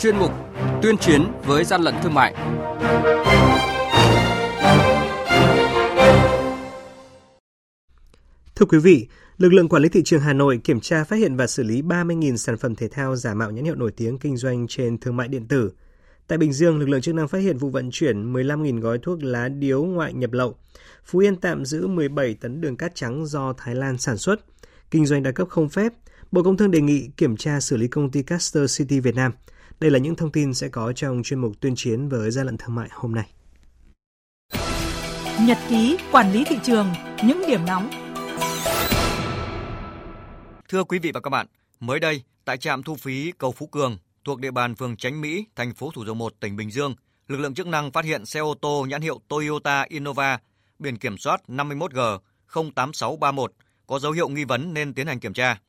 chuyên mục Tuyên chiến với gian lận thương mại. Thưa quý vị, lực lượng quản lý thị trường Hà Nội kiểm tra phát hiện và xử lý 30.000 sản phẩm thể thao giả mạo nhãn hiệu nổi tiếng kinh doanh trên thương mại điện tử. Tại Bình Dương, lực lượng chức năng phát hiện vụ vận chuyển 15.000 gói thuốc lá điếu ngoại nhập lậu. Phú Yên tạm giữ 17 tấn đường cát trắng do Thái Lan sản xuất. Kinh doanh đa cấp không phép. Bộ Công Thương đề nghị kiểm tra xử lý công ty Caster City Việt Nam. Đây là những thông tin sẽ có trong chuyên mục tuyên chiến với gian lận thương mại hôm nay. Nhật ký quản lý thị trường, những điểm nóng. Thưa quý vị và các bạn, mới đây tại trạm thu phí cầu Phú Cường thuộc địa bàn phường Chánh Mỹ, thành phố Thủ Dầu Một, tỉnh Bình Dương, lực lượng chức năng phát hiện xe ô tô nhãn hiệu Toyota Innova biển kiểm soát 51G 08631 có dấu hiệu nghi vấn nên tiến hành kiểm tra.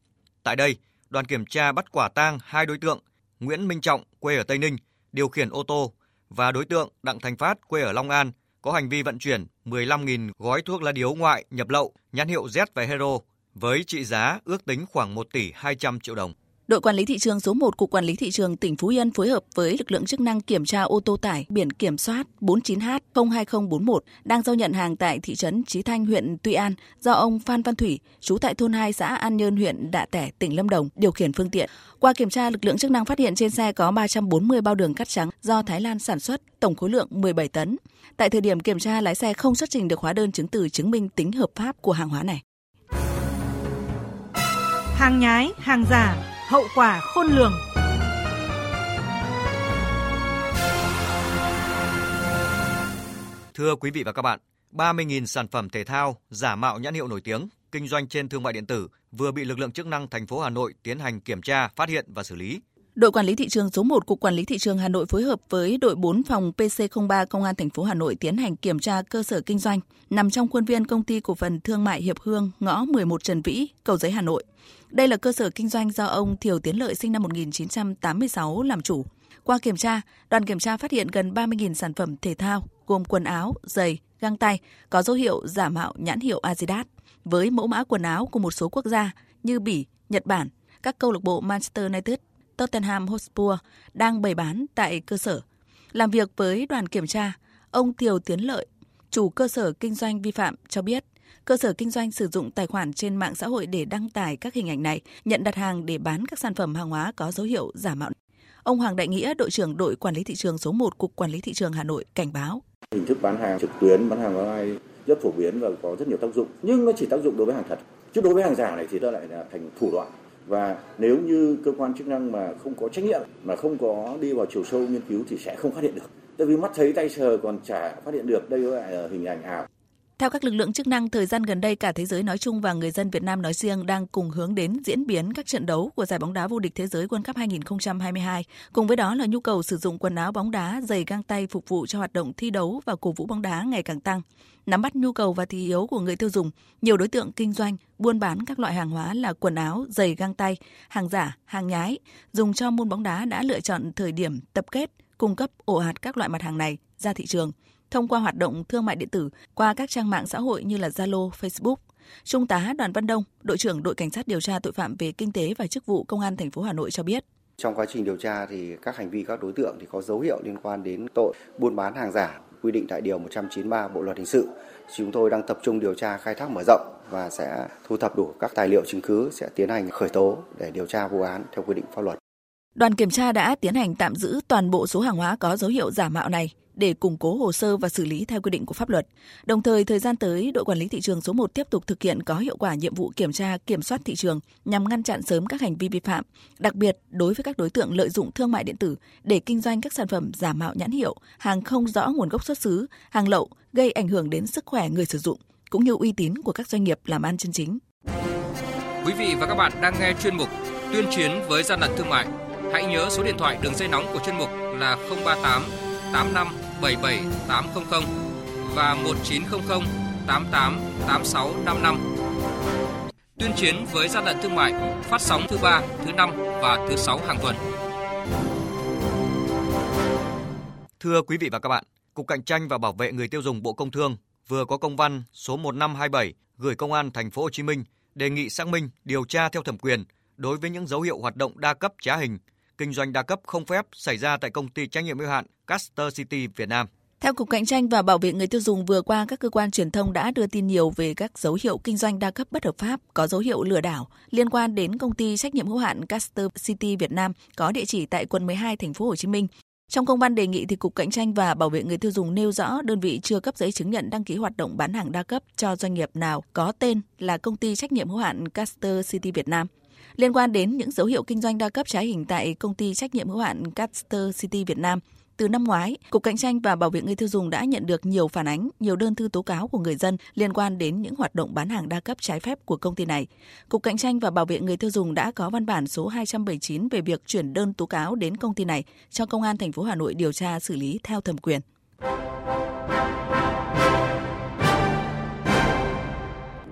Tại đây, đoàn kiểm tra bắt quả tang hai đối tượng Nguyễn Minh Trọng quê ở Tây Ninh điều khiển ô tô và đối tượng Đặng Thành Phát quê ở Long An có hành vi vận chuyển 15.000 gói thuốc lá điếu ngoại nhập lậu nhãn hiệu Z và Hero với trị giá ước tính khoảng 1 tỷ 200 triệu đồng. Đội quản lý thị trường số 1 Cục Quản lý Thị trường tỉnh Phú Yên phối hợp với lực lượng chức năng kiểm tra ô tô tải biển kiểm soát 49H02041 đang giao nhận hàng tại thị trấn Chí Thanh, huyện Tuy An do ông Phan Văn Thủy, trú tại thôn 2 xã An Nhơn, huyện Đạ Tẻ, tỉnh Lâm Đồng điều khiển phương tiện. Qua kiểm tra, lực lượng chức năng phát hiện trên xe có 340 bao đường cắt trắng do Thái Lan sản xuất, tổng khối lượng 17 tấn. Tại thời điểm kiểm tra, lái xe không xuất trình được hóa đơn chứng từ chứng minh tính hợp pháp của hàng hóa này. Hàng nhái, hàng giả, hậu quả khôn lường. Thưa quý vị và các bạn, 30.000 sản phẩm thể thao giả mạo nhãn hiệu nổi tiếng kinh doanh trên thương mại điện tử vừa bị lực lượng chức năng thành phố Hà Nội tiến hành kiểm tra, phát hiện và xử lý. Đội quản lý thị trường số 1 Cục Quản lý thị trường Hà Nội phối hợp với đội 4 phòng PC03 Công an thành phố Hà Nội tiến hành kiểm tra cơ sở kinh doanh nằm trong khuôn viên công ty cổ phần thương mại Hiệp Hương, ngõ 11 Trần Vĩ, Cầu Giấy Hà Nội. Đây là cơ sở kinh doanh do ông Thiều Tiến Lợi sinh năm 1986 làm chủ. Qua kiểm tra, đoàn kiểm tra phát hiện gần 30.000 sản phẩm thể thao gồm quần áo, giày, găng tay có dấu hiệu giả mạo nhãn hiệu Adidas với mẫu mã quần áo của một số quốc gia như Bỉ, Nhật Bản, các câu lạc bộ Manchester United, Tottenham Hotspur đang bày bán tại cơ sở. Làm việc với đoàn kiểm tra, ông Thiều Tiến Lợi, chủ cơ sở kinh doanh vi phạm cho biết cơ sở kinh doanh sử dụng tài khoản trên mạng xã hội để đăng tải các hình ảnh này, nhận đặt hàng để bán các sản phẩm hàng hóa có dấu hiệu giả mạo. Ông Hoàng Đại Nghĩa, đội trưởng đội quản lý thị trường số 1 Cục Quản lý thị trường Hà Nội cảnh báo. Hình thức bán hàng trực tuyến, bán hàng online rất phổ biến và có rất nhiều tác dụng, nhưng nó chỉ tác dụng đối với hàng thật. Chứ đối với hàng giả này thì nó lại là thành thủ đoạn và nếu như cơ quan chức năng mà không có trách nhiệm, mà không có đi vào chiều sâu nghiên cứu thì sẽ không phát hiện được. Tại vì mắt thấy tay sờ còn chả phát hiện được, đây lại là hình ảnh ảo theo các lực lượng chức năng, thời gian gần đây cả thế giới nói chung và người dân Việt Nam nói riêng đang cùng hướng đến diễn biến các trận đấu của giải bóng đá vô địch thế giới World Cup 2022. Cùng với đó là nhu cầu sử dụng quần áo bóng đá, giày găng tay phục vụ cho hoạt động thi đấu và cổ vũ bóng đá ngày càng tăng. Nắm bắt nhu cầu và thị hiếu của người tiêu dùng, nhiều đối tượng kinh doanh, buôn bán các loại hàng hóa là quần áo, giày găng tay, hàng giả, hàng nhái, dùng cho môn bóng đá đã lựa chọn thời điểm tập kết, cung cấp ổ hạt các loại mặt hàng này ra thị trường thông qua hoạt động thương mại điện tử qua các trang mạng xã hội như là Zalo, Facebook. Trung tá Đoàn Văn Đông, đội trưởng đội cảnh sát điều tra tội phạm về kinh tế và chức vụ công an thành phố Hà Nội cho biết. Trong quá trình điều tra thì các hành vi các đối tượng thì có dấu hiệu liên quan đến tội buôn bán hàng giả quy định tại điều 193 Bộ luật hình sự. Chúng tôi đang tập trung điều tra khai thác mở rộng và sẽ thu thập đủ các tài liệu chứng cứ sẽ tiến hành khởi tố để điều tra vụ án theo quy định pháp luật. Đoàn kiểm tra đã tiến hành tạm giữ toàn bộ số hàng hóa có dấu hiệu giả mạo này để củng cố hồ sơ và xử lý theo quy định của pháp luật. Đồng thời, thời gian tới, đội quản lý thị trường số 1 tiếp tục thực hiện có hiệu quả nhiệm vụ kiểm tra, kiểm soát thị trường nhằm ngăn chặn sớm các hành vi vi phạm, đặc biệt đối với các đối tượng lợi dụng thương mại điện tử để kinh doanh các sản phẩm giả mạo nhãn hiệu, hàng không rõ nguồn gốc xuất xứ, hàng lậu gây ảnh hưởng đến sức khỏe người sử dụng cũng như uy tín của các doanh nghiệp làm ăn chân chính. Quý vị và các bạn đang nghe chuyên mục Tuyên chiến với gian lận thương mại. Hãy nhớ số điện thoại đường dây nóng của chuyên mục là 038 85 77 800 và 1900 88 86 55. Tuyên chiến với gian lận thương mại phát sóng thứ ba, thứ năm và thứ sáu hàng tuần. Thưa quý vị và các bạn, Cục Cạnh tranh và Bảo vệ người tiêu dùng Bộ Công Thương vừa có công văn số 1527 gửi Công an thành phố Hồ Chí Minh đề nghị xác minh, điều tra theo thẩm quyền đối với những dấu hiệu hoạt động đa cấp trá hình kinh doanh đa cấp không phép xảy ra tại công ty trách nhiệm hữu hạn Caster City Việt Nam. Theo Cục Cạnh tranh và Bảo vệ người tiêu dùng vừa qua, các cơ quan truyền thông đã đưa tin nhiều về các dấu hiệu kinh doanh đa cấp bất hợp pháp có dấu hiệu lừa đảo liên quan đến công ty trách nhiệm hữu hạn Caster City Việt Nam có địa chỉ tại quận 12 thành phố Hồ Chí Minh. Trong công văn đề nghị thì Cục Cạnh tranh và Bảo vệ người tiêu dùng nêu rõ đơn vị chưa cấp giấy chứng nhận đăng ký hoạt động bán hàng đa cấp cho doanh nghiệp nào có tên là công ty trách nhiệm hữu hạn Caster City Việt Nam. Liên quan đến những dấu hiệu kinh doanh đa cấp trái hình tại công ty trách nhiệm hữu hạn Caster City Việt Nam, từ năm ngoái, Cục Cạnh tranh và Bảo vệ người tiêu dùng đã nhận được nhiều phản ánh, nhiều đơn thư tố cáo của người dân liên quan đến những hoạt động bán hàng đa cấp trái phép của công ty này. Cục Cạnh tranh và Bảo vệ người tiêu dùng đã có văn bản số 279 về việc chuyển đơn tố cáo đến công ty này cho Công an thành phố Hà Nội điều tra xử lý theo thẩm quyền.